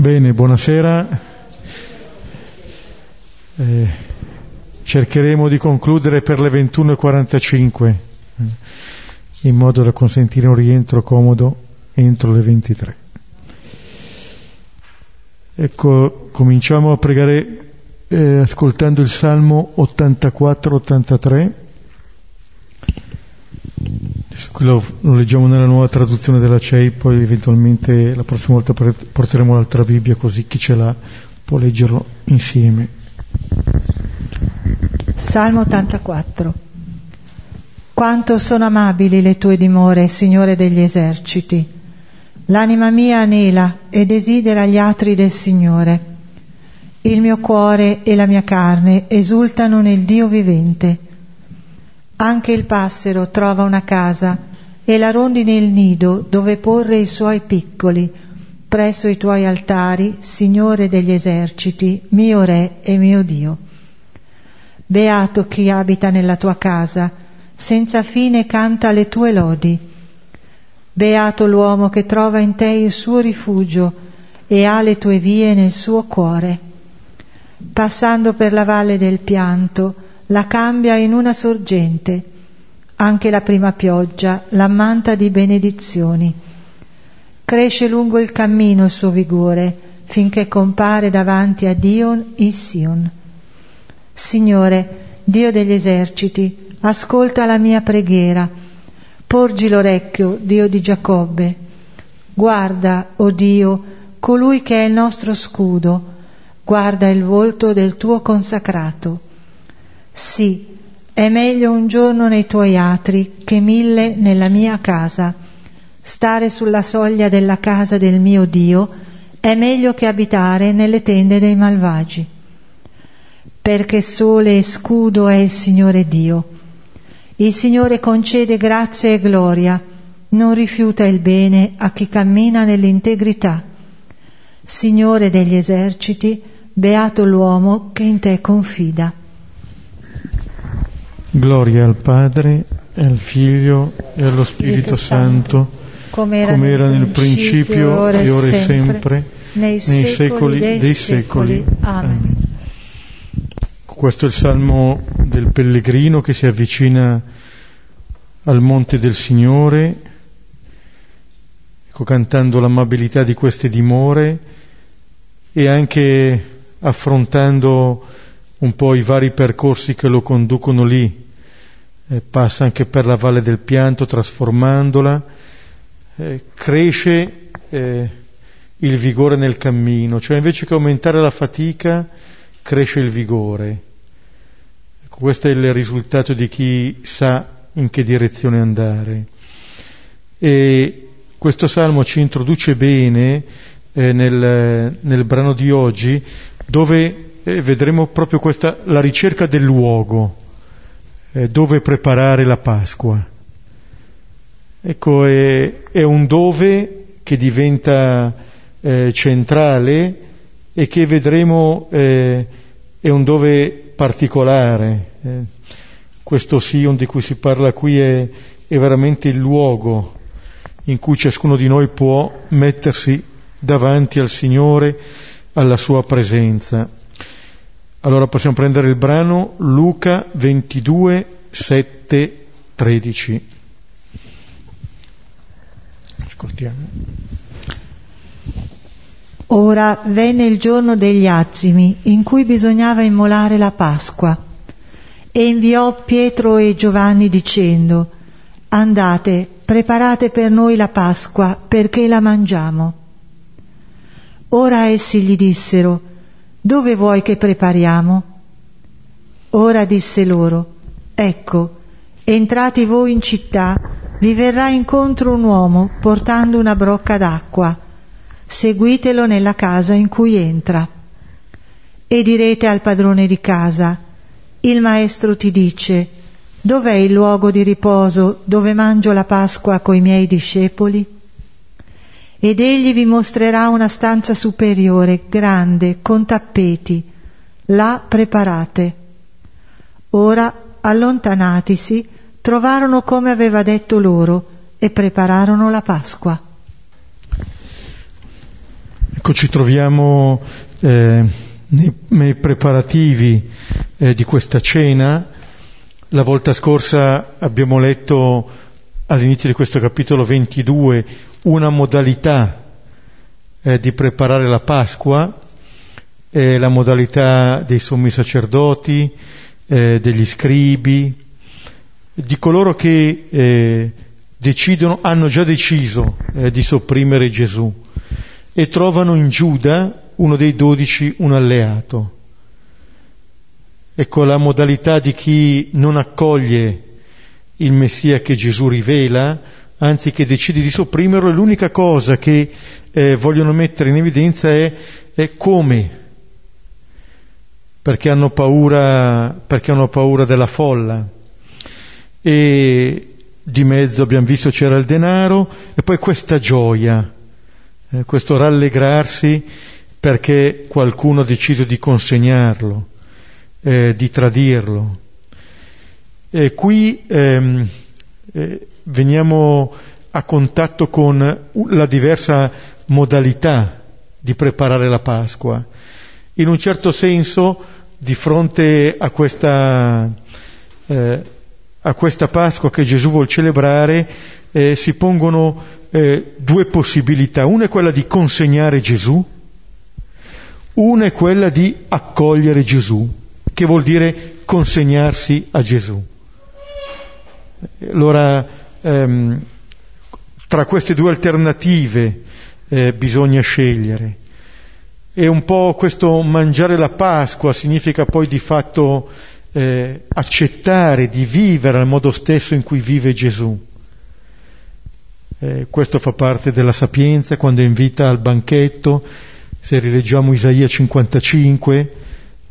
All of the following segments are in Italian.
Bene, buonasera. Eh, cercheremo di concludere per le 21.45 eh, in modo da consentire un rientro comodo entro le 23. Ecco, cominciamo a pregare eh, ascoltando il Salmo 84-83. Quello lo leggiamo nella nuova traduzione della CEI, poi eventualmente la prossima volta porteremo l'altra Bibbia così chi ce l'ha può leggerlo insieme. Salmo 84 Quanto sono amabili le tue dimore, Signore degli eserciti. L'anima mia anela e desidera gli atri del Signore. Il mio cuore e la mia carne esultano nel Dio vivente. Anche il passero trova una casa e la rondine il nido dove porre i suoi piccoli, presso i tuoi altari, Signore degli eserciti, mio Re e mio Dio. Beato chi abita nella tua casa, senza fine canta le tue lodi. Beato l'uomo che trova in te il suo rifugio e ha le tue vie nel suo cuore. Passando per la valle del pianto, la cambia in una sorgente. Anche la prima pioggia l'ammanta di benedizioni. Cresce lungo il cammino il suo vigore, finché compare davanti a Dion il Sion. Signore, Dio degli eserciti, ascolta la mia preghiera. Porgi l'orecchio, Dio di Giacobbe. Guarda, o oh Dio, colui che è il nostro scudo. Guarda il volto del tuo consacrato. Sì, è meglio un giorno nei tuoi atri che mille nella mia casa. Stare sulla soglia della casa del mio Dio è meglio che abitare nelle tende dei malvagi. Perché sole e scudo è il Signore Dio. Il Signore concede grazia e gloria, non rifiuta il bene a chi cammina nell'integrità. Signore degli eserciti, beato l'uomo che in te confida. Gloria al Padre, al Figlio e allo Spirito, Spirito Santo, come era, nel principio, e ora e sempre, nei, nei secoli dei, dei secoli. secoli. Amen. Questo è il salmo del pellegrino che si avvicina al monte del Signore, ecco, cantando l'amabilità di queste dimore e anche affrontando un po' i vari percorsi che lo conducono lì. Eh, passa anche per la Valle del Pianto trasformandola, eh, cresce eh, il vigore nel cammino, cioè invece che aumentare la fatica cresce il vigore. Ecco, questo è il risultato di chi sa in che direzione andare. E questo salmo ci introduce bene eh, nel, nel brano di oggi dove eh, vedremo proprio questa, la ricerca del luogo, eh, dove preparare la Pasqua. Ecco, è, è un dove che diventa eh, centrale e che vedremo eh, è un dove particolare. Eh, questo Sion di cui si parla qui è, è veramente il luogo in cui ciascuno di noi può mettersi davanti al Signore, alla sua presenza. Allora possiamo prendere il brano Luca 22, 7, 13. Ascoltiamo. Ora venne il giorno degli azimi in cui bisognava immolare la Pasqua e inviò Pietro e Giovanni dicendo Andate, preparate per noi la Pasqua perché la mangiamo. Ora essi gli dissero dove vuoi che prepariamo? Ora disse loro, ecco, entrati voi in città, vi verrà incontro un uomo portando una brocca d'acqua, seguitelo nella casa in cui entra. E direte al padrone di casa, il maestro ti dice, dov'è il luogo di riposo dove mangio la Pasqua coi miei discepoli? Ed egli vi mostrerà una stanza superiore, grande, con tappeti. Là preparate. Ora, allontanatisi, trovarono come aveva detto loro e prepararono la Pasqua. Ecco, ci troviamo eh, nei, nei, preparativi eh, di questa cena. La volta scorsa abbiamo letto all'inizio di questo capitolo 22 una modalità eh, di preparare la Pasqua, la modalità dei sommi sacerdoti, eh, degli scribi, di coloro che eh, decidono, hanno già deciso eh, di sopprimere Gesù e trovano in Giuda, uno dei dodici, un alleato. Ecco la modalità di chi non accoglie il Messia che Gesù rivela, anzi che decide di sopprimerlo, e l'unica cosa che eh, vogliono mettere in evidenza è, è come, perché hanno, paura, perché hanno paura della folla. E di mezzo abbiamo visto c'era il denaro e poi questa gioia eh, questo rallegrarsi perché qualcuno ha deciso di consegnarlo, eh, di tradirlo. E qui ehm, eh, veniamo a contatto con la diversa modalità di preparare la Pasqua. In un certo senso, di fronte a questa, eh, a questa Pasqua che Gesù vuole celebrare, eh, si pongono eh, due possibilità. Una è quella di consegnare Gesù, una è quella di accogliere Gesù, che vuol dire consegnarsi a Gesù. Allora, ehm, tra queste due alternative eh, bisogna scegliere. E un po' questo mangiare la Pasqua significa poi di fatto eh, accettare di vivere al modo stesso in cui vive Gesù. Eh, questo fa parte della sapienza quando invita al banchetto, se rileggiamo Isaia 55,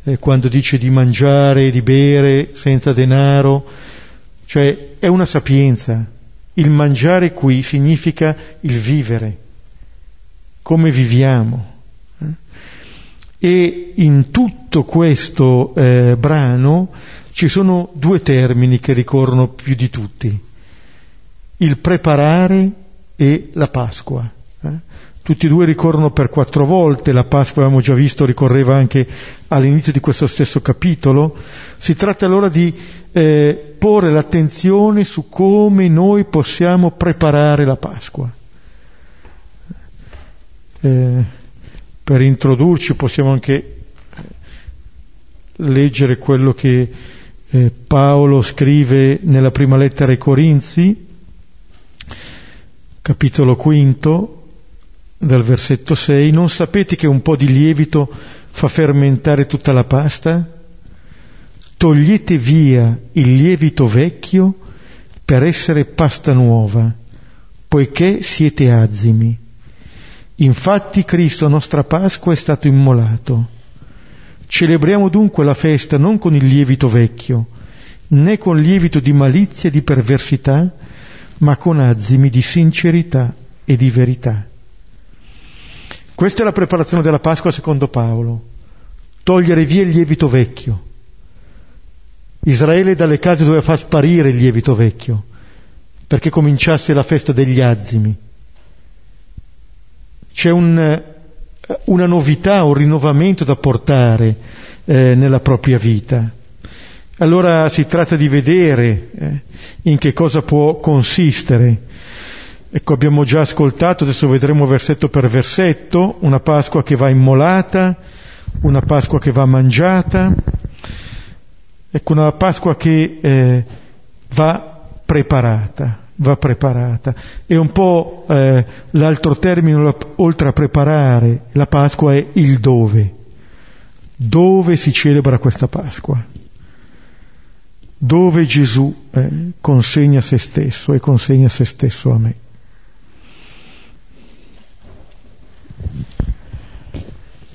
eh, quando dice di mangiare e di bere senza denaro, cioè è una sapienza. Il mangiare qui significa il vivere, come viviamo. Eh. E in tutto questo eh, brano ci sono due termini che ricorrono più di tutti il preparare e la Pasqua. Eh? Tutti e due ricorrono per quattro volte, la Pasqua abbiamo già visto ricorreva anche all'inizio di questo stesso capitolo. Si tratta allora di eh, porre l'attenzione su come noi possiamo preparare la Pasqua. Eh, per introdurci possiamo anche eh, leggere quello che eh, Paolo scrive nella prima lettera ai Corinzi, capitolo quinto, dal versetto 6, non sapete che un po' di lievito fa fermentare tutta la pasta? Togliete via il lievito vecchio per essere pasta nuova, poiché siete azimi. Infatti Cristo, nostra Pasqua, è stato immolato. Celebriamo dunque la festa non con il lievito vecchio, né con lievito di malizia e di perversità, ma con azimi di sincerità e di verità. Questa è la preparazione della Pasqua secondo Paolo. Togliere via il lievito vecchio. Israele dalle case doveva far sparire il lievito vecchio perché cominciasse la festa degli azimi. C'è un, una novità, un rinnovamento da portare eh, nella propria vita. Allora si tratta di vedere eh, in che cosa può consistere. Ecco, abbiamo già ascoltato, adesso vedremo versetto per versetto, una Pasqua che va immolata, una Pasqua che va mangiata, ecco, una Pasqua che eh, va preparata, va preparata. E un po' eh, l'altro termine, oltre a preparare la Pasqua, è il dove. Dove si celebra questa Pasqua? dove Gesù eh, consegna se stesso e consegna se stesso a me.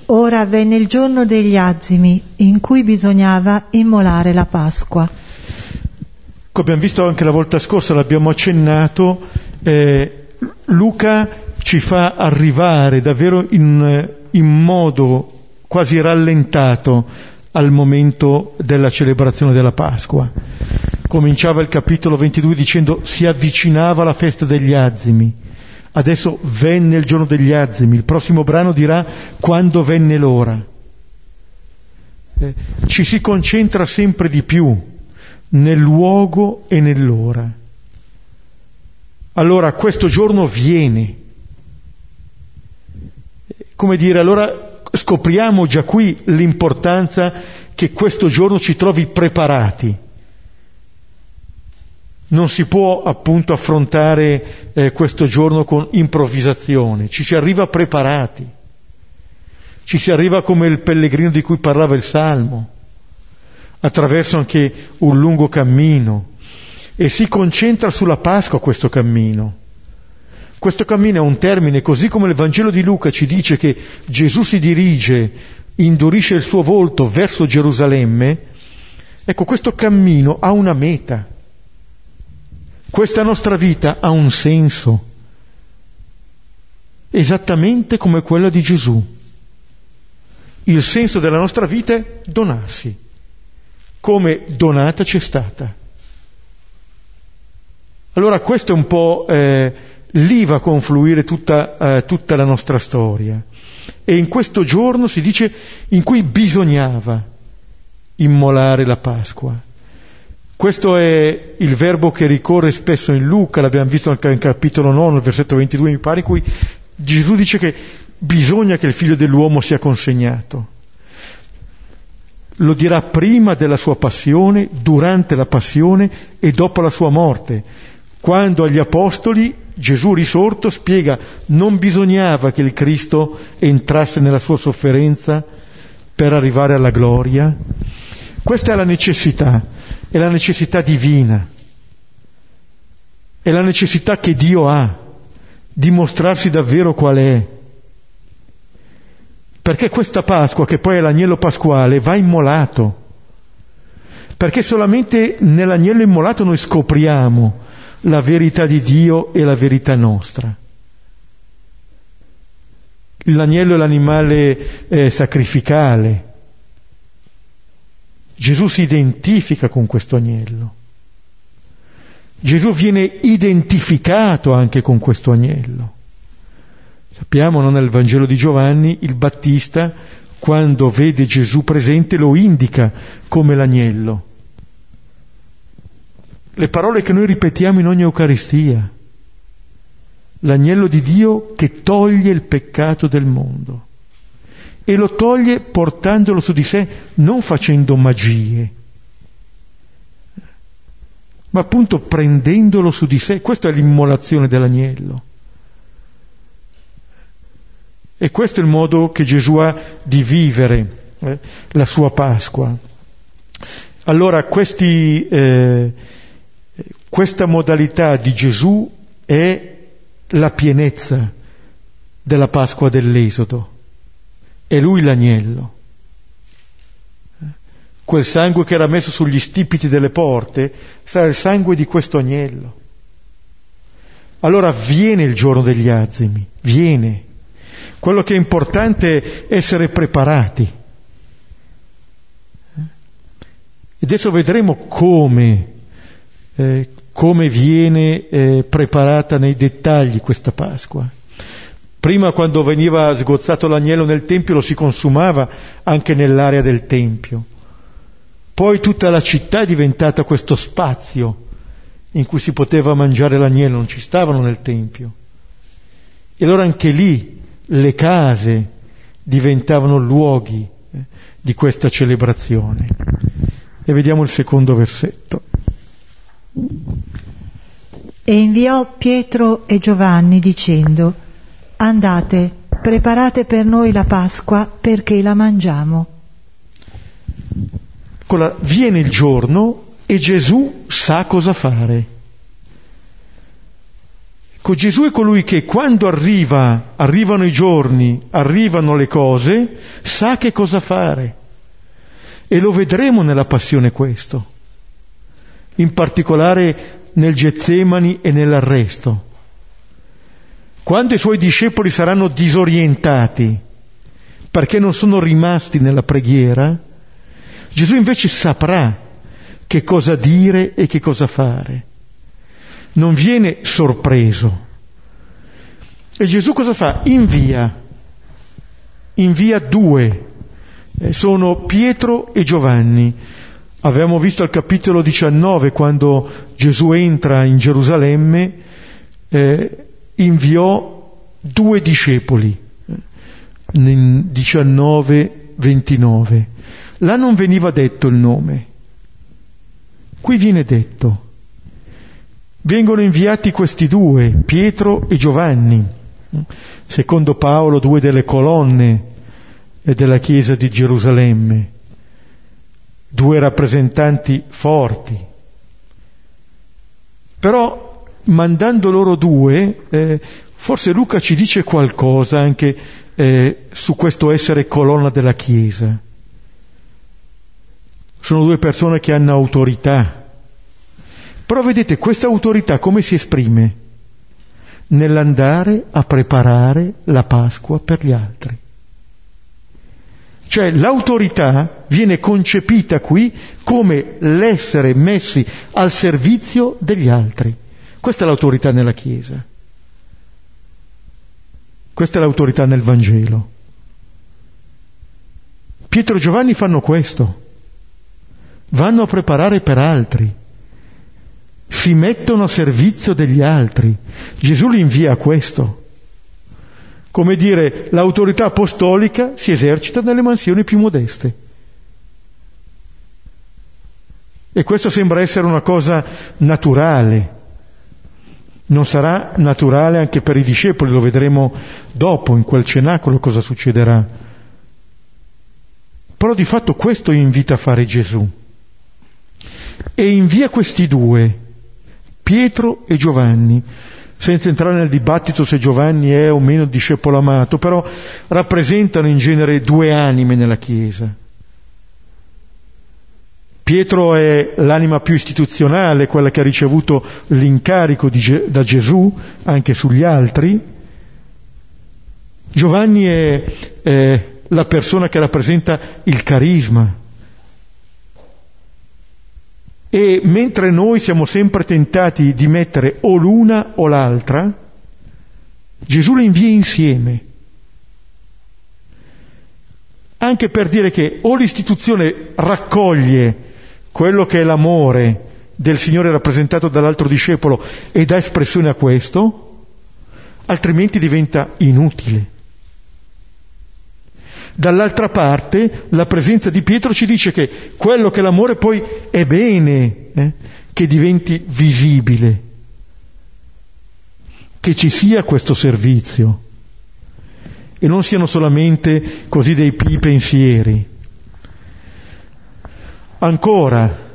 Ora venne il giorno degli azimi in cui bisognava immolare la Pasqua. Come abbiamo visto anche la volta scorsa, l'abbiamo accennato, eh, Luca ci fa arrivare davvero in, in modo quasi rallentato al momento della celebrazione della Pasqua. Cominciava il capitolo 22 dicendo si avvicinava la festa degli azimi. Adesso venne il giorno degli azimi, il prossimo brano dirà quando venne l'ora. Eh, ci si concentra sempre di più nel luogo e nell'ora. Allora questo giorno viene. Come dire, allora scopriamo già qui l'importanza che questo giorno ci trovi preparati non si può appunto affrontare eh, questo giorno con improvvisazione, ci si arriva preparati, ci si arriva come il pellegrino di cui parlava il Salmo, attraverso anche un lungo cammino. E si concentra sulla Pasqua questo cammino. Questo cammino è un termine, così come il Vangelo di Luca ci dice che Gesù si dirige, indurisce il suo volto verso Gerusalemme, ecco questo cammino ha una meta questa nostra vita ha un senso, esattamente come quello di Gesù. Il senso della nostra vita è donarsi, come donata ci è stata. Allora questo è un po' eh, lì va a confluire tutta, eh, tutta la nostra storia. E in questo giorno si dice in cui bisognava immolare la Pasqua. Questo è il verbo che ricorre spesso in Luca, l'abbiamo visto anche in capitolo 9, versetto 22 mi pare, in cui Gesù dice che bisogna che il figlio dell'uomo sia consegnato. Lo dirà prima della sua passione, durante la passione e dopo la sua morte, quando agli apostoli Gesù risorto spiega non bisognava che il Cristo entrasse nella sua sofferenza per arrivare alla gloria. Questa è la necessità è la necessità divina, è la necessità che Dio ha di mostrarsi davvero qual è. Perché questa Pasqua, che poi è l'agnello pasquale, va immolato. Perché solamente nell'agnello immolato noi scopriamo la verità di Dio e la verità nostra. L'agnello è l'animale eh, sacrificale, Gesù si identifica con questo agnello. Gesù viene identificato anche con questo agnello. Sappiamo no, nel Vangelo di Giovanni il Battista quando vede Gesù presente lo indica come l'agnello. Le parole che noi ripetiamo in ogni Eucaristia. L'agnello di Dio che toglie il peccato del mondo e lo toglie portandolo su di sé, non facendo magie, ma appunto prendendolo su di sé. Questa è l'immolazione dell'agnello. E questo è il modo che Gesù ha di vivere eh, la sua Pasqua. Allora questi, eh, questa modalità di Gesù è la pienezza della Pasqua dell'Esodo. È lui l'agnello. Quel sangue che era messo sugli stipiti delle porte sarà il sangue di questo agnello. Allora viene il giorno degli azimi, viene. Quello che è importante è essere preparati. E adesso vedremo come, eh, come viene eh, preparata nei dettagli questa Pasqua. Prima quando veniva sgozzato l'agnello nel Tempio lo si consumava anche nell'area del Tempio. Poi tutta la città è diventata questo spazio in cui si poteva mangiare l'agnello, non ci stavano nel Tempio. E allora anche lì le case diventavano luoghi eh, di questa celebrazione. E vediamo il secondo versetto. E inviò Pietro e Giovanni dicendo, Andate, preparate per noi la Pasqua perché la mangiamo. Viene il giorno e Gesù sa cosa fare. Ecco, Gesù è colui che quando arriva, arrivano i giorni, arrivano le cose, sa che cosa fare. E lo vedremo nella passione questo, in particolare nel Getsemani e nell'arresto. Quando i suoi discepoli saranno disorientati perché non sono rimasti nella preghiera, Gesù invece saprà che cosa dire e che cosa fare. Non viene sorpreso. E Gesù cosa fa? Invia, invia due, eh, sono Pietro e Giovanni. Avevamo visto al capitolo 19 quando Gesù entra in Gerusalemme, eh, inviò due discepoli, in 19-29. Là non veniva detto il nome, qui viene detto. Vengono inviati questi due, Pietro e Giovanni, secondo Paolo due delle colonne della Chiesa di Gerusalemme, due rappresentanti forti. Però mandando loro due, eh, forse Luca ci dice qualcosa anche eh, su questo essere colonna della Chiesa. Sono due persone che hanno autorità, però vedete, questa autorità come si esprime? Nell'andare a preparare la Pasqua per gli altri. Cioè l'autorità viene concepita qui come l'essere messi al servizio degli altri. Questa è l'autorità nella Chiesa. Questa è l'autorità nel Vangelo. Pietro e Giovanni fanno questo. Vanno a preparare per altri si mettono a servizio degli altri. Gesù li invia a questo. Come dire, l'autorità apostolica si esercita nelle mansioni più modeste. E questo sembra essere una cosa naturale. Non sarà naturale anche per i discepoli, lo vedremo dopo in quel cenacolo cosa succederà. Però di fatto questo invita a fare Gesù. E invia questi due Pietro e Giovanni, senza entrare nel dibattito se Giovanni è o meno discepolo amato, però rappresentano in genere due anime nella Chiesa. Pietro è l'anima più istituzionale, quella che ha ricevuto l'incarico Ge- da Gesù anche sugli altri. Giovanni è, è la persona che rappresenta il carisma, e mentre noi siamo sempre tentati di mettere o l'una o l'altra, Gesù le invia insieme. Anche per dire che o l'istituzione raccoglie quello che è l'amore del Signore rappresentato dall'altro discepolo e dà espressione a questo, altrimenti diventa inutile. Dall'altra parte la presenza di Pietro ci dice che quello che l'amore poi è bene eh, che diventi visibile, che ci sia questo servizio e non siano solamente così dei pensieri. Ancora,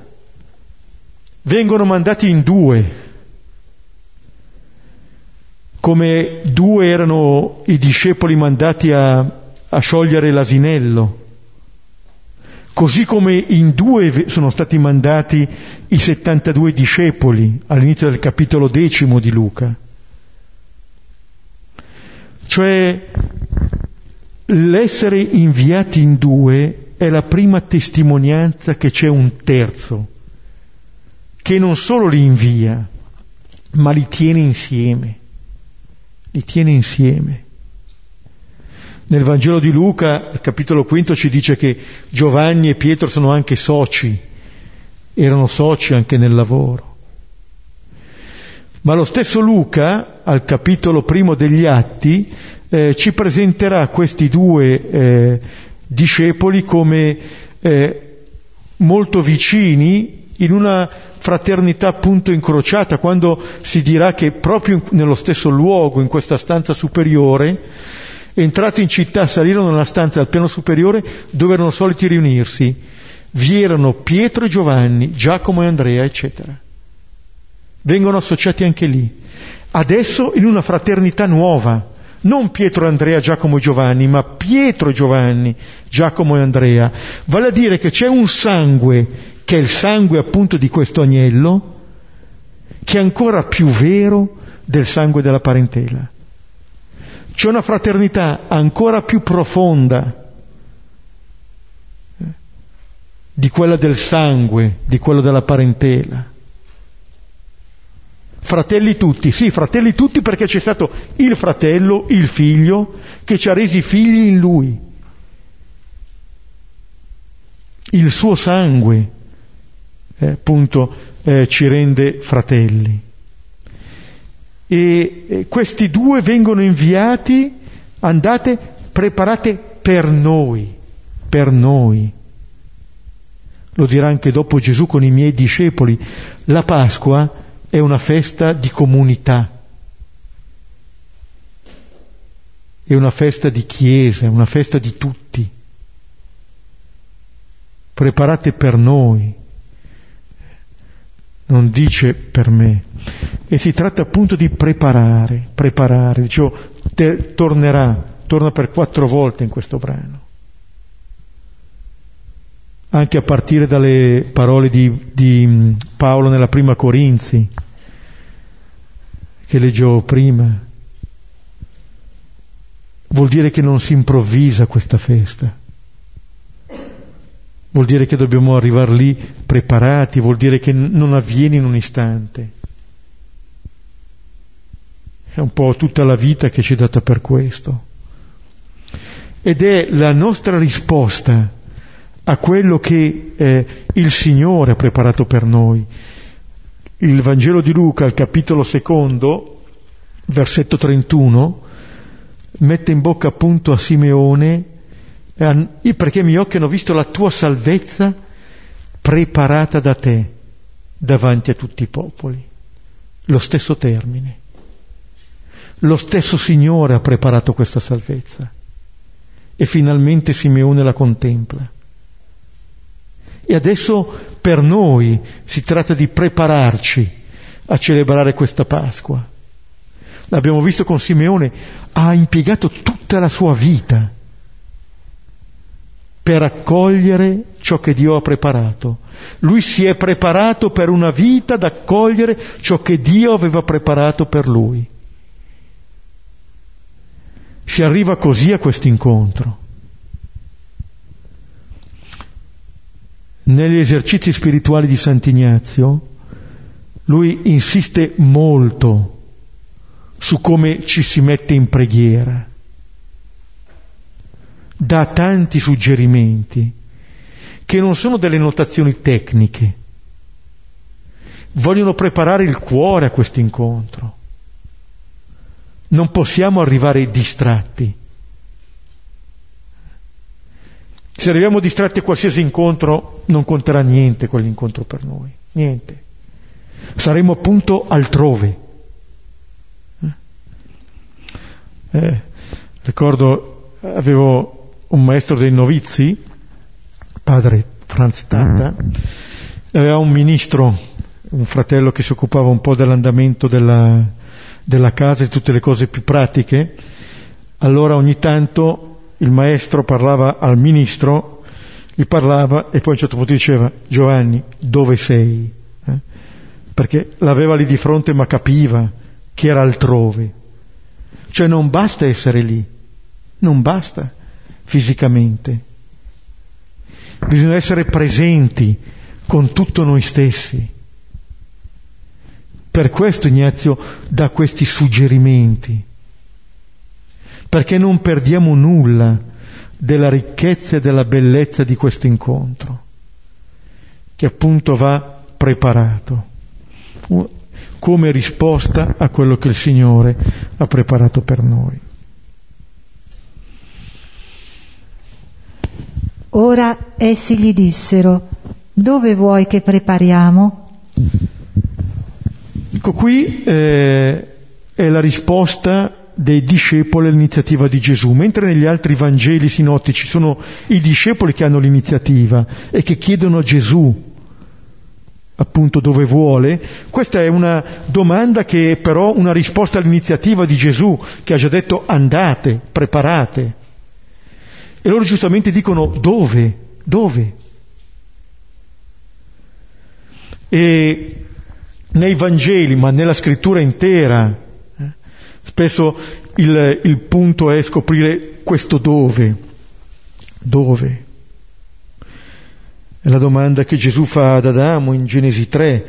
vengono mandati in due, come due erano i discepoli mandati a a sciogliere l'asinello, così come in due sono stati mandati i 72 discepoli all'inizio del capitolo decimo di Luca. Cioè l'essere inviati in due è la prima testimonianza che c'è un terzo, che non solo li invia, ma li tiene insieme, li tiene insieme. Nel Vangelo di Luca, al capitolo quinto, ci dice che Giovanni e Pietro sono anche soci, erano soci anche nel lavoro. Ma lo stesso Luca, al capitolo primo degli Atti, eh, ci presenterà questi due eh, discepoli come eh, molto vicini in una fraternità appunto incrociata, quando si dirà che proprio nello stesso luogo, in questa stanza superiore, Entrati in città salirono nella stanza al piano superiore dove erano soliti riunirsi. Vi erano Pietro e Giovanni, Giacomo e Andrea, eccetera. Vengono associati anche lì. Adesso in una fraternità nuova, non Pietro, Andrea, Giacomo e Giovanni, ma Pietro Giovanni, Giacomo e Andrea. Vale a dire che c'è un sangue, che è il sangue appunto di questo agnello, che è ancora più vero del sangue della parentela. C'è una fraternità ancora più profonda eh, di quella del sangue, di quello della parentela. Fratelli tutti, sì, fratelli tutti perché c'è stato il fratello, il figlio, che ci ha resi figli in lui. Il suo sangue, eh, appunto, eh, ci rende fratelli. E eh, questi due vengono inviati, andate, preparate per noi, per noi. Lo dirà anche dopo Gesù con i miei discepoli. La Pasqua è una festa di comunità, è una festa di chiesa, è una festa di tutti. Preparate per noi, non dice per me. E si tratta appunto di preparare, preparare. Dicevo, te, tornerà, torna per quattro volte in questo brano. Anche a partire dalle parole di, di mm, Paolo nella prima Corinzi, che leggevo prima. Vuol dire che non si improvvisa questa festa vuol dire che dobbiamo arrivare lì preparati, vuol dire che non avviene in un istante. È un po' tutta la vita che ci è data per questo. Ed è la nostra risposta a quello che eh, il Signore ha preparato per noi. Il Vangelo di Luca, al capitolo secondo, versetto 31, mette in bocca appunto a Simeone perché i miei occhi hanno visto la tua salvezza preparata da te davanti a tutti i popoli. Lo stesso termine. Lo stesso Signore ha preparato questa salvezza e finalmente Simeone la contempla. E adesso per noi si tratta di prepararci a celebrare questa Pasqua. L'abbiamo visto con Simeone, ha impiegato tutta la sua vita per accogliere ciò che Dio ha preparato. Lui si è preparato per una vita ad accogliere ciò che Dio aveva preparato per lui. Si arriva così a questo incontro. Negli esercizi spirituali di Sant'Ignazio, lui insiste molto su come ci si mette in preghiera dà tanti suggerimenti che non sono delle notazioni tecniche, vogliono preparare il cuore a questo incontro. Non possiamo arrivare distratti. Se arriviamo distratti a qualsiasi incontro non conterà niente quell'incontro per noi, niente. Saremo appunto altrove. Eh, eh ricordo, avevo un maestro dei novizi, padre Franz Tata, aveva un ministro, un fratello che si occupava un po' dell'andamento della, della casa e tutte le cose più pratiche, allora ogni tanto il maestro parlava al ministro, gli parlava e poi a un certo punto diceva Giovanni, dove sei? Eh? Perché l'aveva lì di fronte ma capiva che era altrove. Cioè non basta essere lì, non basta fisicamente. Bisogna essere presenti con tutto noi stessi. Per questo Ignazio dà questi suggerimenti, perché non perdiamo nulla della ricchezza e della bellezza di questo incontro, che appunto va preparato come risposta a quello che il Signore ha preparato per noi. Ora essi gli dissero, dove vuoi che prepariamo? Ecco qui eh, è la risposta dei discepoli all'iniziativa di Gesù, mentre negli altri Vangeli sinottici sono i discepoli che hanno l'iniziativa e che chiedono a Gesù appunto dove vuole, questa è una domanda che è però una risposta all'iniziativa di Gesù che ha già detto andate, preparate. E loro giustamente dicono dove? Dove? E nei Vangeli, ma nella scrittura intera, spesso il, il punto è scoprire questo dove. Dove? È la domanda che Gesù fa ad Adamo in Genesi 3.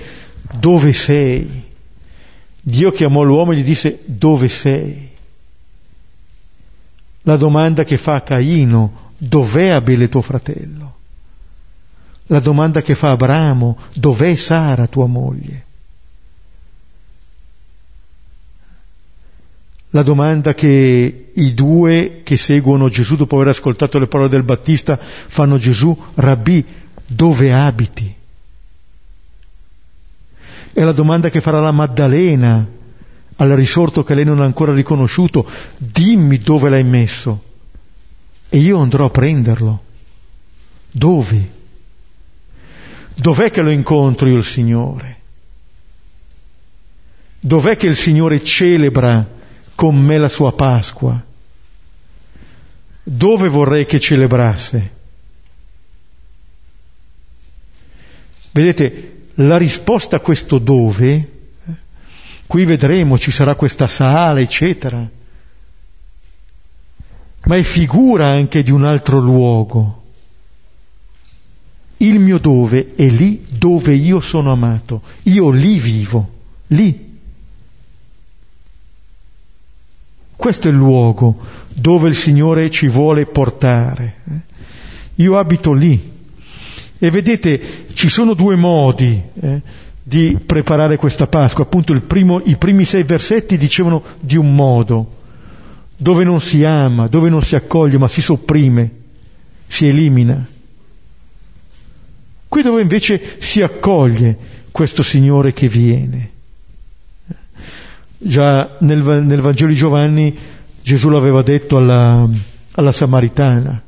Dove sei? Dio chiamò l'uomo e gli disse dove sei? La domanda che fa a Caino, dov'è Abele tuo fratello? La domanda che fa Abramo, dov'è Sara tua moglie? La domanda che i due che seguono Gesù dopo aver ascoltato le parole del Battista fanno a Gesù, Rabbi, dove abiti? È la domanda che farà la Maddalena al risorto che lei non ha ancora riconosciuto, dimmi dove l'hai messo e io andrò a prenderlo. Dove? Dov'è che lo incontro io il Signore? Dov'è che il Signore celebra con me la sua Pasqua? Dove vorrei che celebrasse? Vedete, la risposta a questo dove, qui vedremo, ci sarà questa sala, eccetera, ma è figura anche di un altro luogo. Il mio dove è lì dove io sono amato, io lì vivo, lì. Questo è il luogo dove il Signore ci vuole portare. Io abito lì. E vedete, ci sono due modi eh, di preparare questa Pasqua. Appunto primo, i primi sei versetti dicevano di un modo, dove non si ama, dove non si accoglie, ma si sopprime, si elimina. Qui dove invece si accoglie questo Signore che viene. Già nel, nel Vangelo di Giovanni Gesù l'aveva detto alla, alla Samaritana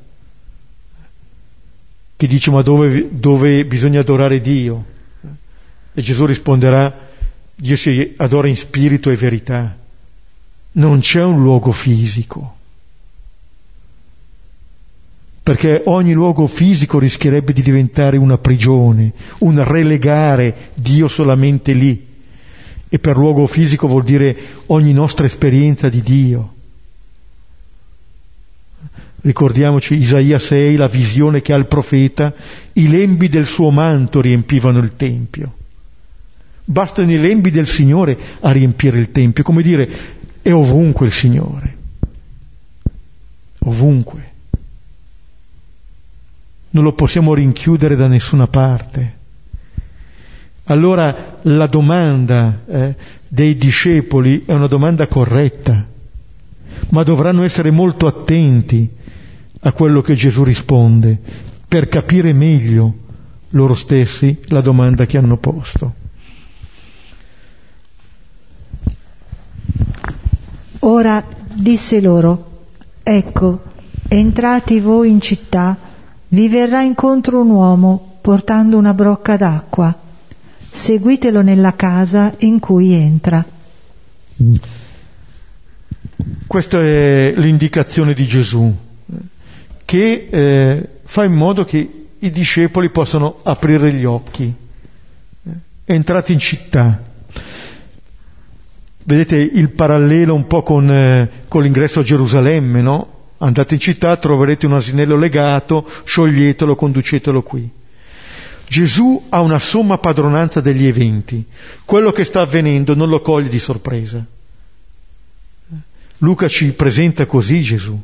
che dice ma dove, dove bisogna adorare Dio? E Gesù risponderà, Dio si adora in spirito e verità, non c'è un luogo fisico, perché ogni luogo fisico rischierebbe di diventare una prigione, un relegare Dio solamente lì. E per luogo fisico vuol dire ogni nostra esperienza di Dio. Ricordiamoci Isaia 6, la visione che ha il profeta, i lembi del suo manto riempivano il Tempio. Bastano i lembi del Signore a riempire il Tempio, come dire, è ovunque il Signore. Ovunque. Non lo possiamo rinchiudere da nessuna parte. Allora la domanda eh, dei discepoli è una domanda corretta, ma dovranno essere molto attenti a quello che Gesù risponde per capire meglio loro stessi la domanda che hanno posto. Ora disse loro, ecco, entrati voi in città, vi verrà incontro un uomo portando una brocca d'acqua. Seguitelo nella casa in cui entra. Questa è l'indicazione di Gesù che eh, fa in modo che i discepoli possano aprire gli occhi. È entrati in città. Vedete il parallelo un po' con, eh, con l'ingresso a Gerusalemme, no? Andate in città, troverete un asinello legato, scioglietelo, conducetelo qui. Gesù ha una somma padronanza degli eventi. Quello che sta avvenendo non lo coglie di sorpresa. Luca ci presenta così Gesù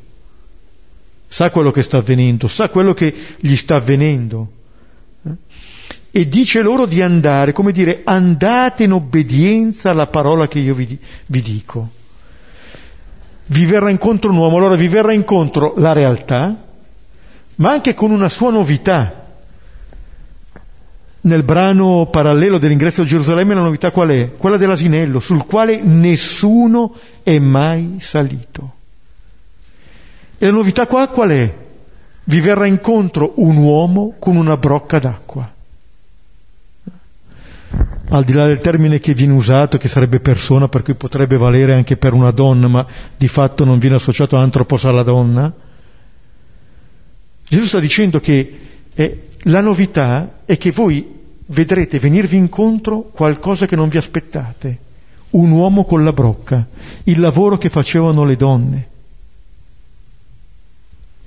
sa quello che sta avvenendo, sa quello che gli sta avvenendo. E dice loro di andare, come dire, andate in obbedienza alla parola che io vi, vi dico. Vi verrà incontro un uomo, allora vi verrà incontro la realtà, ma anche con una sua novità. Nel brano parallelo dell'ingresso a Gerusalemme la novità qual è? Quella dell'asinello, sul quale nessuno è mai salito. E la novità qua qual è? Vi verrà incontro un uomo con una brocca d'acqua. Al di là del termine che viene usato, che sarebbe persona, per cui potrebbe valere anche per una donna, ma di fatto non viene associato antropos alla donna, Gesù sta dicendo che eh, la novità è che voi vedrete venirvi incontro qualcosa che non vi aspettate, un uomo con la brocca, il lavoro che facevano le donne.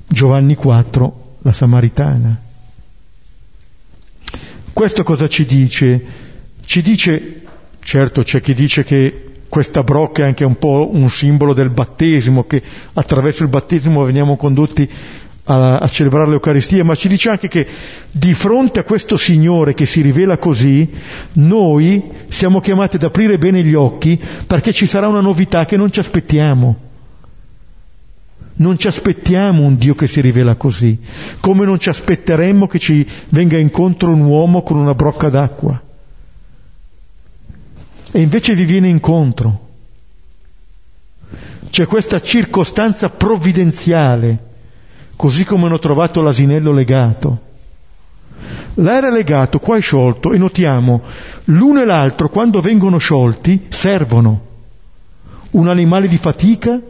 Giovanni 4, la Samaritana. Questo cosa ci dice? Ci dice, certo c'è chi dice che questa brocca è anche un po' un simbolo del battesimo, che attraverso il battesimo veniamo condotti a, a, celebrare l'Eucaristia, ma ci dice anche che di fronte a questo Signore che si rivela così, noi siamo chiamati ad aprire bene gli occhi perché ci sarà una novità che non ci aspettiamo. Non ci aspettiamo un Dio che si rivela così, come non ci aspetteremmo che ci venga incontro un uomo con una brocca d'acqua. E invece vi viene incontro. C'è questa circostanza provvidenziale così come hanno trovato l'asinello legato. Là era legato, qua è sciolto e notiamo, l'uno e l'altro quando vengono sciolti servono. Un animale di fatica,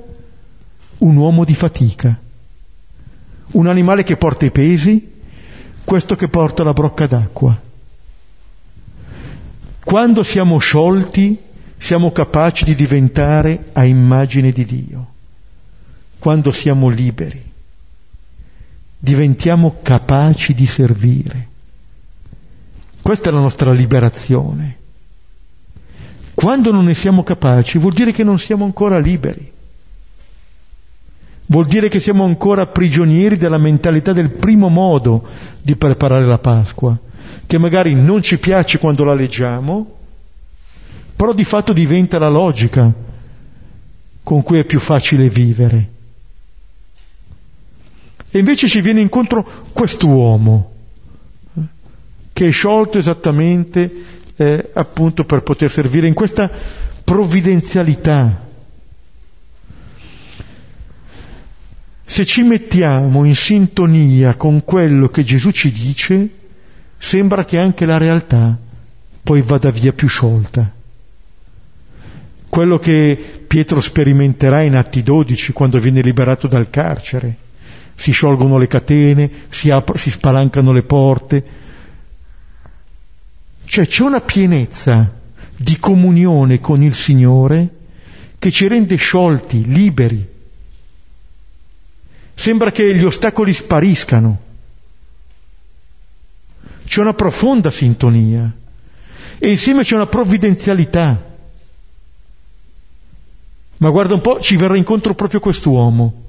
un uomo di fatica. Un animale che porta i pesi, questo che porta la brocca d'acqua. Quando siamo sciolti siamo capaci di diventare a immagine di Dio. Quando siamo liberi diventiamo capaci di servire. Questa è la nostra liberazione. Quando non ne siamo capaci vuol dire che non siamo ancora liberi. Vuol dire che siamo ancora prigionieri della mentalità del primo modo di preparare la Pasqua, che magari non ci piace quando la leggiamo, però di fatto diventa la logica con cui è più facile vivere. E invece ci viene incontro quest'uomo, eh, che è sciolto esattamente eh, appunto per poter servire in questa provvidenzialità. Se ci mettiamo in sintonia con quello che Gesù ci dice, sembra che anche la realtà poi vada via più sciolta. Quello che Pietro sperimenterà in Atti 12 quando viene liberato dal carcere si sciolgono le catene, si, ap- si spalancano le porte. Cioè c'è una pienezza di comunione con il Signore che ci rende sciolti, liberi. Sembra che gli ostacoli spariscano. C'è una profonda sintonia e insieme c'è una provvidenzialità. Ma guarda un po', ci verrà incontro proprio quest'uomo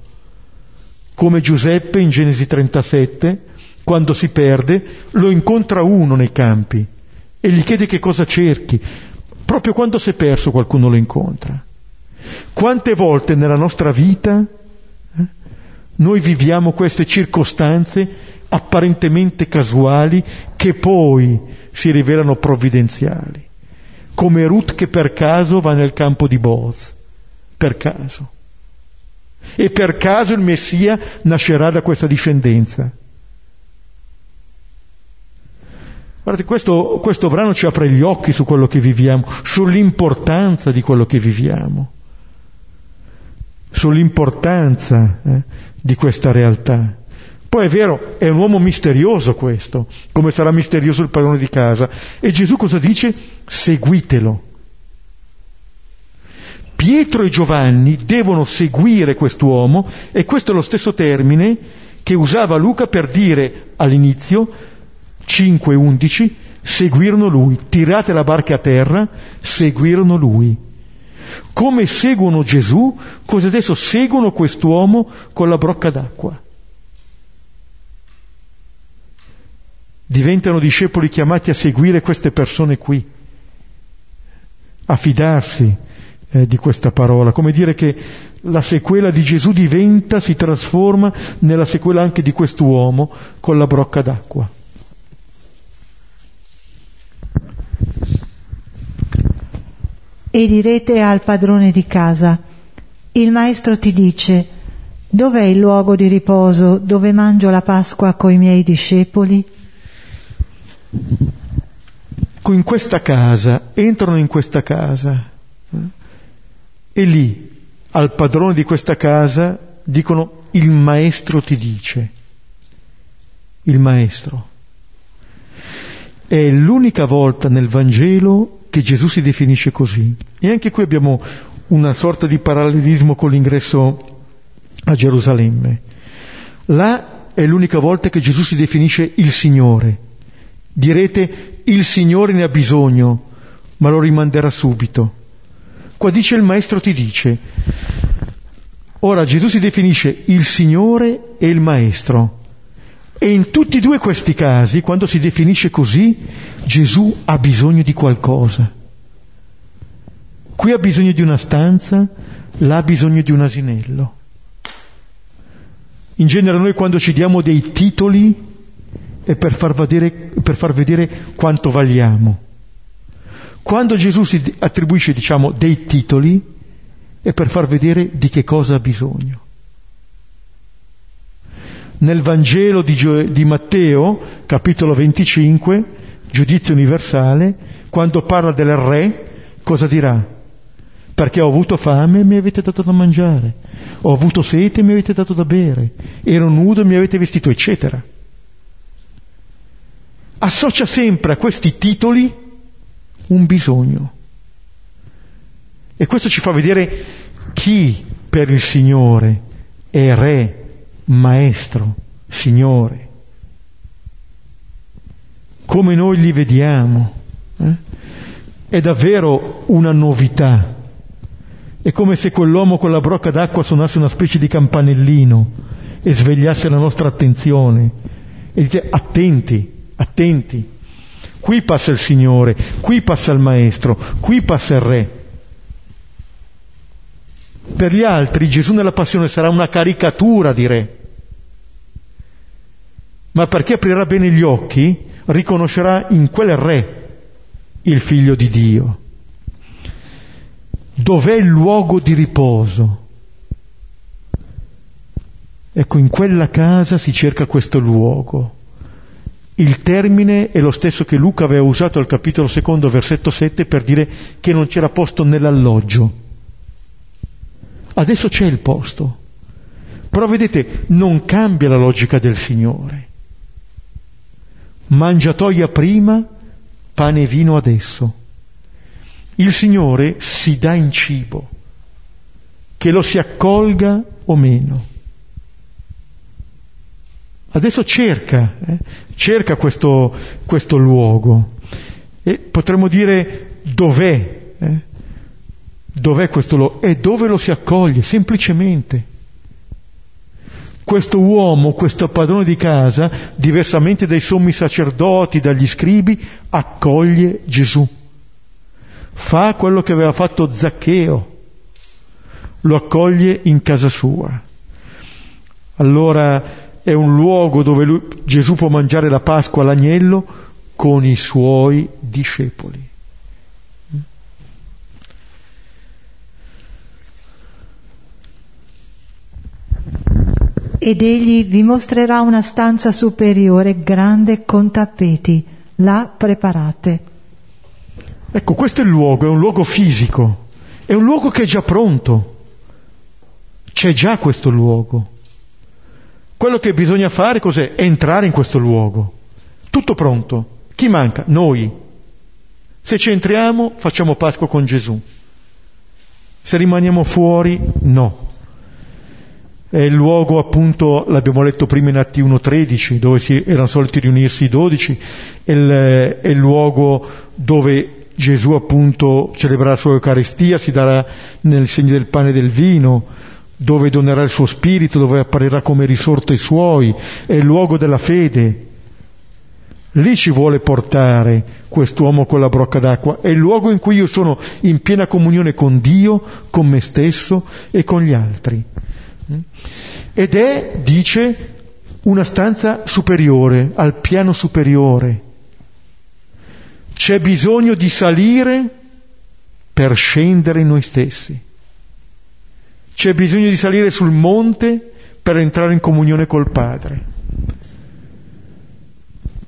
come Giuseppe in Genesi 37, quando si perde, lo incontra uno nei campi e gli chiede che cosa cerchi. Proprio quando si è perso qualcuno lo incontra. Quante volte nella nostra vita eh, noi viviamo queste circostanze apparentemente casuali che poi si rivelano provvidenziali, come Ruth che per caso va nel campo di Boaz, per caso. E per caso il Messia nascerà da questa discendenza. Guardate, questo, questo brano ci apre gli occhi su quello che viviamo, sull'importanza di quello che viviamo, sull'importanza eh, di questa realtà. Poi è vero, è un uomo misterioso questo, come sarà misterioso il padrone di casa. E Gesù cosa dice? Seguitelo. Pietro e Giovanni devono seguire quest'uomo e questo è lo stesso termine che usava Luca per dire all'inizio 5.11 seguirono lui, tirate la barca a terra, seguirono lui. Come seguono Gesù, così adesso seguono quest'uomo con la brocca d'acqua. Diventano discepoli chiamati a seguire queste persone qui, a fidarsi, eh, di questa parola, come dire che la sequela di Gesù diventa, si trasforma nella sequela anche di quest'uomo con la brocca d'acqua. E direte al padrone di casa, il maestro ti dice, dov'è il luogo di riposo dove mangio la Pasqua coi miei discepoli? In questa casa, entrano in questa casa. E lì, al padrone di questa casa, dicono il maestro ti dice. Il maestro. È l'unica volta nel Vangelo che Gesù si definisce così. E anche qui abbiamo una sorta di parallelismo con l'ingresso a Gerusalemme. Là è l'unica volta che Gesù si definisce il Signore. Direte il Signore ne ha bisogno, ma lo rimanderà subito Qua dice il maestro ti dice. Ora Gesù si definisce il Signore e il maestro. E in tutti e due questi casi, quando si definisce così, Gesù ha bisogno di qualcosa. Qui ha bisogno di una stanza, là ha bisogno di un asinello. In genere noi quando ci diamo dei titoli è per far vedere, per far vedere quanto valiamo. Quando Gesù si attribuisce, diciamo, dei titoli è per far vedere di che cosa ha bisogno. Nel Vangelo di, Gio- di Matteo, capitolo 25, giudizio universale, quando parla del re, cosa dirà? perché ho avuto fame e mi avete dato da mangiare, ho avuto sete e mi avete dato da bere, ero nudo e mi avete vestito, eccetera. Associa sempre a questi titoli un bisogno. E questo ci fa vedere chi per il Signore è re, maestro, Signore. Come noi li vediamo. Eh? È davvero una novità è come se quell'uomo con la brocca d'acqua suonasse una specie di campanellino e svegliasse la nostra attenzione. E dice attenti, attenti. Qui passa il Signore, qui passa il Maestro, qui passa il Re. Per gli altri Gesù nella passione sarà una caricatura di Re. Ma perché aprirà bene gli occhi, riconoscerà in quel Re il Figlio di Dio. Dov'è il luogo di riposo? Ecco, in quella casa si cerca questo luogo. Il termine è lo stesso che Luca aveva usato al capitolo secondo, versetto 7, per dire che non c'era posto nell'alloggio. Adesso c'è il posto. Però vedete, non cambia la logica del Signore. Mangiatoia prima, pane e vino adesso. Il Signore si dà in cibo, che lo si accolga o meno. Adesso cerca, eh, cerca questo, questo, luogo e potremmo dire dov'è, eh? dov'è questo luogo e dove lo si accoglie, semplicemente. Questo uomo, questo padrone di casa, diversamente dai sommi sacerdoti, dagli scribi, accoglie Gesù fa quello che aveva fatto Zaccheo, lo accoglie in casa sua. Allora è un luogo dove lui, Gesù può mangiare la Pasqua all'agnello con i suoi discepoli. Ed egli vi mostrerà una stanza superiore grande con tappeti, là preparate. Ecco, questo è il luogo, è un luogo fisico, è un luogo che è già pronto. C'è già questo luogo. Quello che bisogna fare cos'è? Entrare in questo luogo. Tutto pronto. Chi manca? Noi. Se ci entriamo, facciamo Pasqua con Gesù. Se rimaniamo fuori, no. È il luogo, appunto, l'abbiamo letto prima in Atti 1.13, dove si, erano soliti riunirsi i dodici, è è il luogo dove Gesù appunto celebrerà la sua Eucaristia, si darà nel segno del pane e del vino, dove donerà il suo spirito, dove apparirà come risorto ai suoi, è il luogo della fede. Lì ci vuole portare quest'uomo con la brocca d'acqua, è il luogo in cui io sono in piena comunione con Dio, con me stesso e con gli altri. Ed è, dice, una stanza superiore, al piano superiore c'è bisogno di salire per scendere in noi stessi. C'è bisogno di salire sul monte per entrare in comunione col Padre.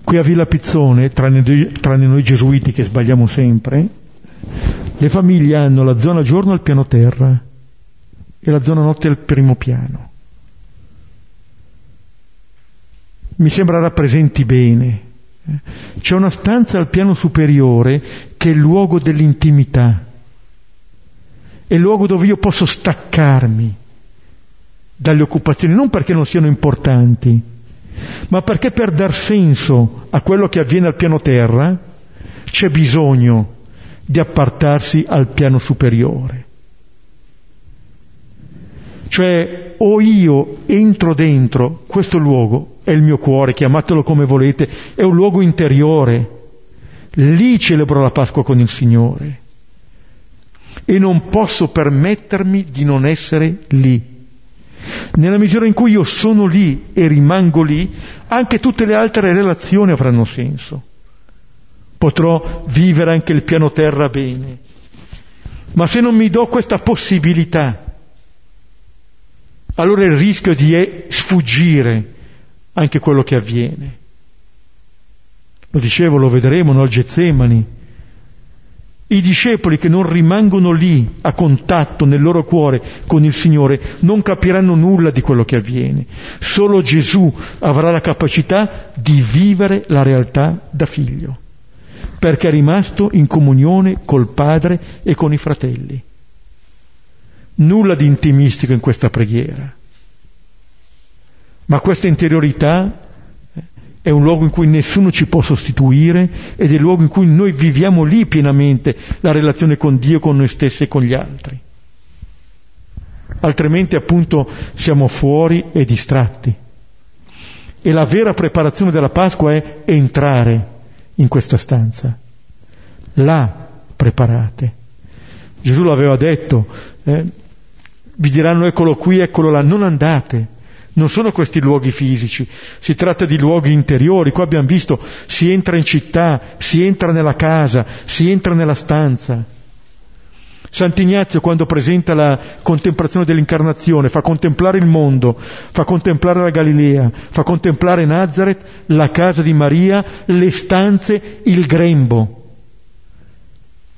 Qui a Villa Pizzone, tranne, tranne noi gesuiti che sbagliamo sempre, le famiglie hanno la zona giorno al piano terra e la zona notte al primo piano. Mi sembra rappresenti bene c'è una stanza al piano superiore che è il luogo dell'intimità, è il luogo dove io posso staccarmi dalle occupazioni, non perché non siano importanti, ma perché per dar senso a quello che avviene al piano terra c'è bisogno di appartarsi al piano superiore. Cioè o io entro dentro questo luogo, è il mio cuore, chiamatelo come volete, è un luogo interiore, lì celebro la Pasqua con il Signore e non posso permettermi di non essere lì. Nella misura in cui io sono lì e rimango lì, anche tutte le altre relazioni avranno senso. Potrò vivere anche il piano terra bene. Ma se non mi do questa possibilità, allora il rischio di sfuggire anche quello che avviene. Lo dicevo, lo vedremo, no? Getsemani i discepoli che non rimangono lì a contatto nel loro cuore con il Signore non capiranno nulla di quello che avviene. Solo Gesù avrà la capacità di vivere la realtà da figlio, perché è rimasto in comunione col Padre e con i fratelli. Nulla di intimistico in questa preghiera, ma questa interiorità è un luogo in cui nessuno ci può sostituire ed è il luogo in cui noi viviamo lì pienamente la relazione con Dio, con noi stessi e con gli altri. Altrimenti appunto siamo fuori e distratti. E la vera preparazione della Pasqua è entrare in questa stanza. Là preparate. Gesù l'aveva detto, eh, vi diranno eccolo qui, eccolo là, non andate, non sono questi luoghi fisici, si tratta di luoghi interiori. Qua abbiamo visto, si entra in città, si entra nella casa, si entra nella stanza. Sant'Ignazio quando presenta la contemplazione dell'incarnazione fa contemplare il mondo, fa contemplare la Galilea, fa contemplare Nazareth, la casa di Maria, le stanze, il grembo.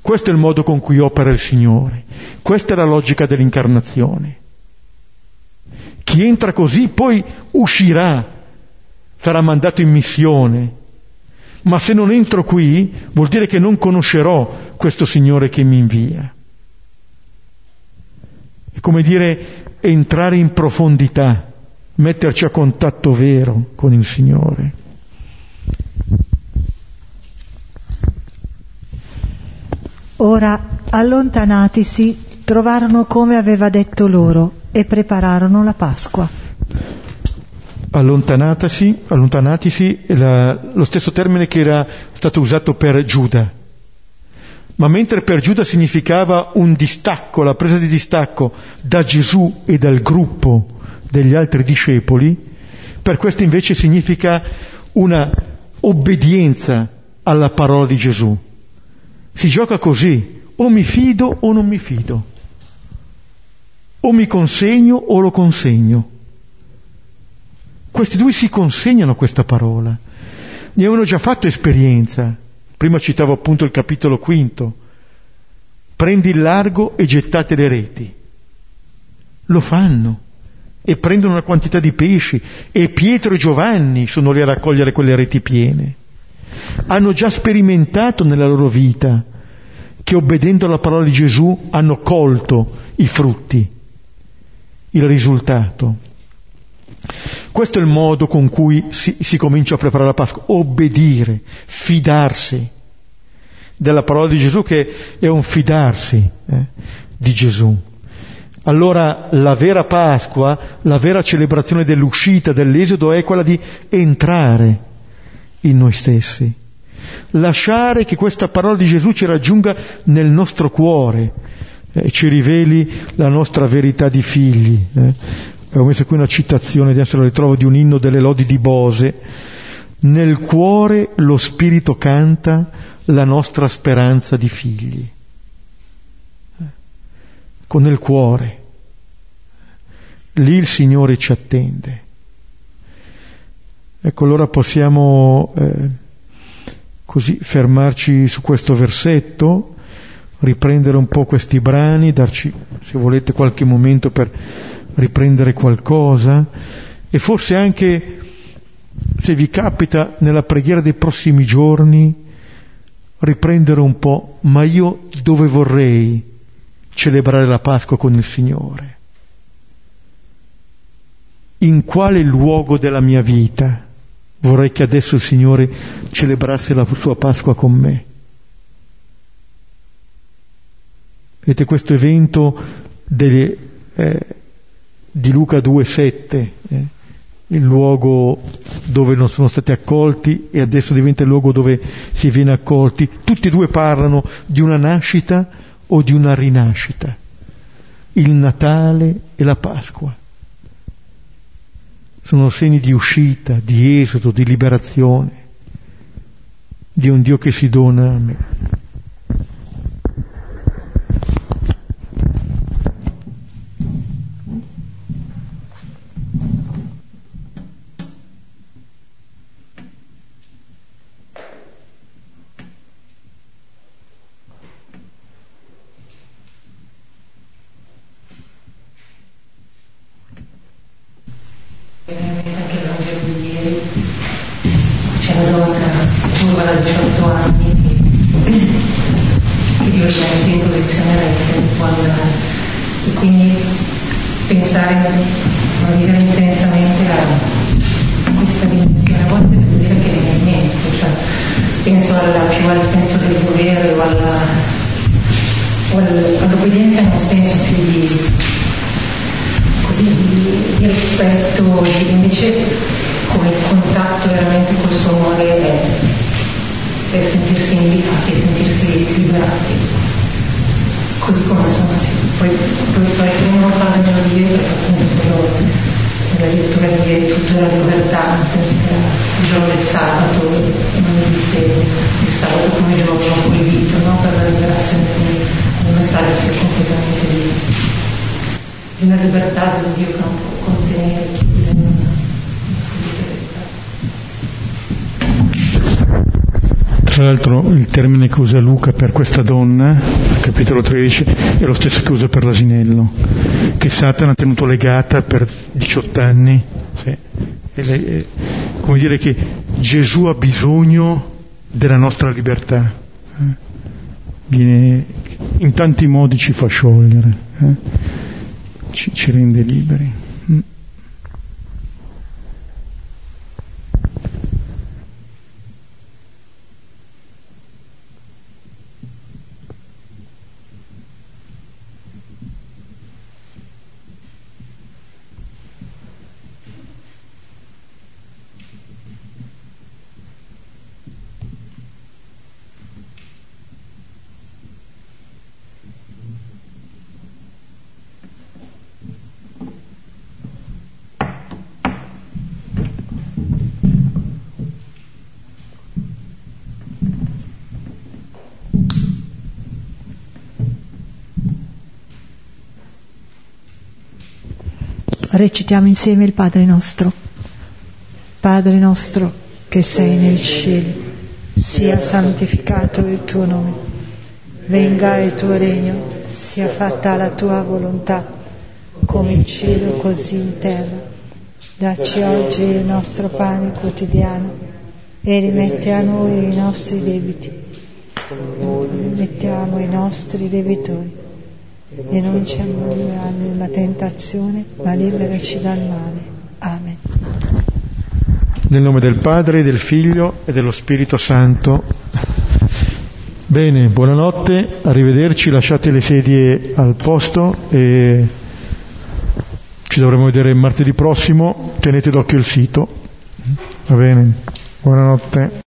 Questo è il modo con cui opera il Signore. Questa è la logica dell'incarnazione. Chi entra così poi uscirà, sarà mandato in missione. Ma se non entro qui vuol dire che non conoscerò questo Signore che mi invia. È come dire entrare in profondità, metterci a contatto vero con il Signore. Ora, allontanatisi, trovarono come aveva detto loro e prepararono la Pasqua. Allontanatisi, allontanatisi la, lo stesso termine che era stato usato per Giuda. Ma mentre per Giuda significava un distacco, la presa di distacco da Gesù e dal gruppo degli altri discepoli, per questo invece significa una obbedienza alla parola di Gesù. Si gioca così, o mi fido o non mi fido o mi consegno o lo consegno. Questi due si consegnano a questa parola. Ne avevano già fatto esperienza. Prima citavo appunto il capitolo quinto. Prendi il largo e gettate le reti. Lo fanno e prendono una quantità di pesci e Pietro e Giovanni sono lì a raccogliere quelle reti piene. Hanno già sperimentato nella loro vita che obbedendo alla parola di Gesù hanno colto i frutti il risultato. Questo è il modo con cui si, si comincia a preparare la Pasqua, obbedire, fidarsi della parola di Gesù che è un fidarsi eh, di Gesù. Allora la vera Pasqua, la vera celebrazione dell'uscita, dell'esodo è quella di entrare in noi stessi, lasciare che questa parola di Gesù ci raggiunga nel nostro cuore, eh, ci riveli la nostra verità di figli. Eh. Ho messo qui una citazione, adesso la ritrovo, di un inno delle lodi di Bose. Nel cuore lo Spirito canta la nostra speranza di figli. Eh. Con il cuore. Lì il Signore ci attende. Ecco, allora possiamo eh, così fermarci su questo versetto riprendere un po' questi brani, darci, se volete, qualche momento per riprendere qualcosa e forse anche, se vi capita, nella preghiera dei prossimi giorni, riprendere un po', ma io dove vorrei celebrare la Pasqua con il Signore? In quale luogo della mia vita vorrei che adesso il Signore celebrasse la sua Pasqua con me? Vedete questo evento delle, eh, di Luca 2,7, eh, il luogo dove non sono stati accolti e adesso diventa il luogo dove si viene accolti. Tutti e due parlano di una nascita o di una rinascita, il Natale e la Pasqua. Sono segni di uscita, di esodo, di liberazione, di un Dio che si dona a me. sacerdote curva da 18 anni che riesce anche in protezione rete quando e quindi pensare a vivere intensamente a questa dimensione a volte vuol dire che non è niente cioè, penso alla, più al senso del dovere o, alla, all'obbedienza in un senso più di, così, di, di rispetto invece come il contatto veramente col suonare è per sentirsi invitati sentirsi liberati, così come insomma sì, poi, questo è poi faremo fare melodie dire appunto quello lettura di tutta la libertà, nel senso che il giorno del sabato non esiste il sabato come giorno proibito, no? per la liberazione quindi il messaggio sia completamente lì. di una libertà di Dio che non può contenere termine che usa Luca per questa donna, capitolo 13, è lo stesso che usa per l'asinello, che Satana ha tenuto legata per 18 anni. Sì. Lei, come dire che Gesù ha bisogno della nostra libertà. Eh. Viene, in tanti modi ci fa sciogliere, eh? ci, ci rende liberi. Recitiamo insieme il Padre nostro. Padre nostro che sei nel cielo, sia santificato il tuo nome. Venga il tuo regno, sia fatta la tua volontà, come in cielo così in terra. Dacci oggi il nostro pane quotidiano e rimetti a noi i nostri debiti. Mettiamo i nostri debitori e non ci ammorrà nella tentazione, ma liberaci dal male. Amen. Nel nome del Padre, del Figlio e dello Spirito Santo. Bene, buonanotte, arrivederci, lasciate le sedie al posto e ci dovremo vedere martedì prossimo, tenete d'occhio il sito. Va bene, buonanotte.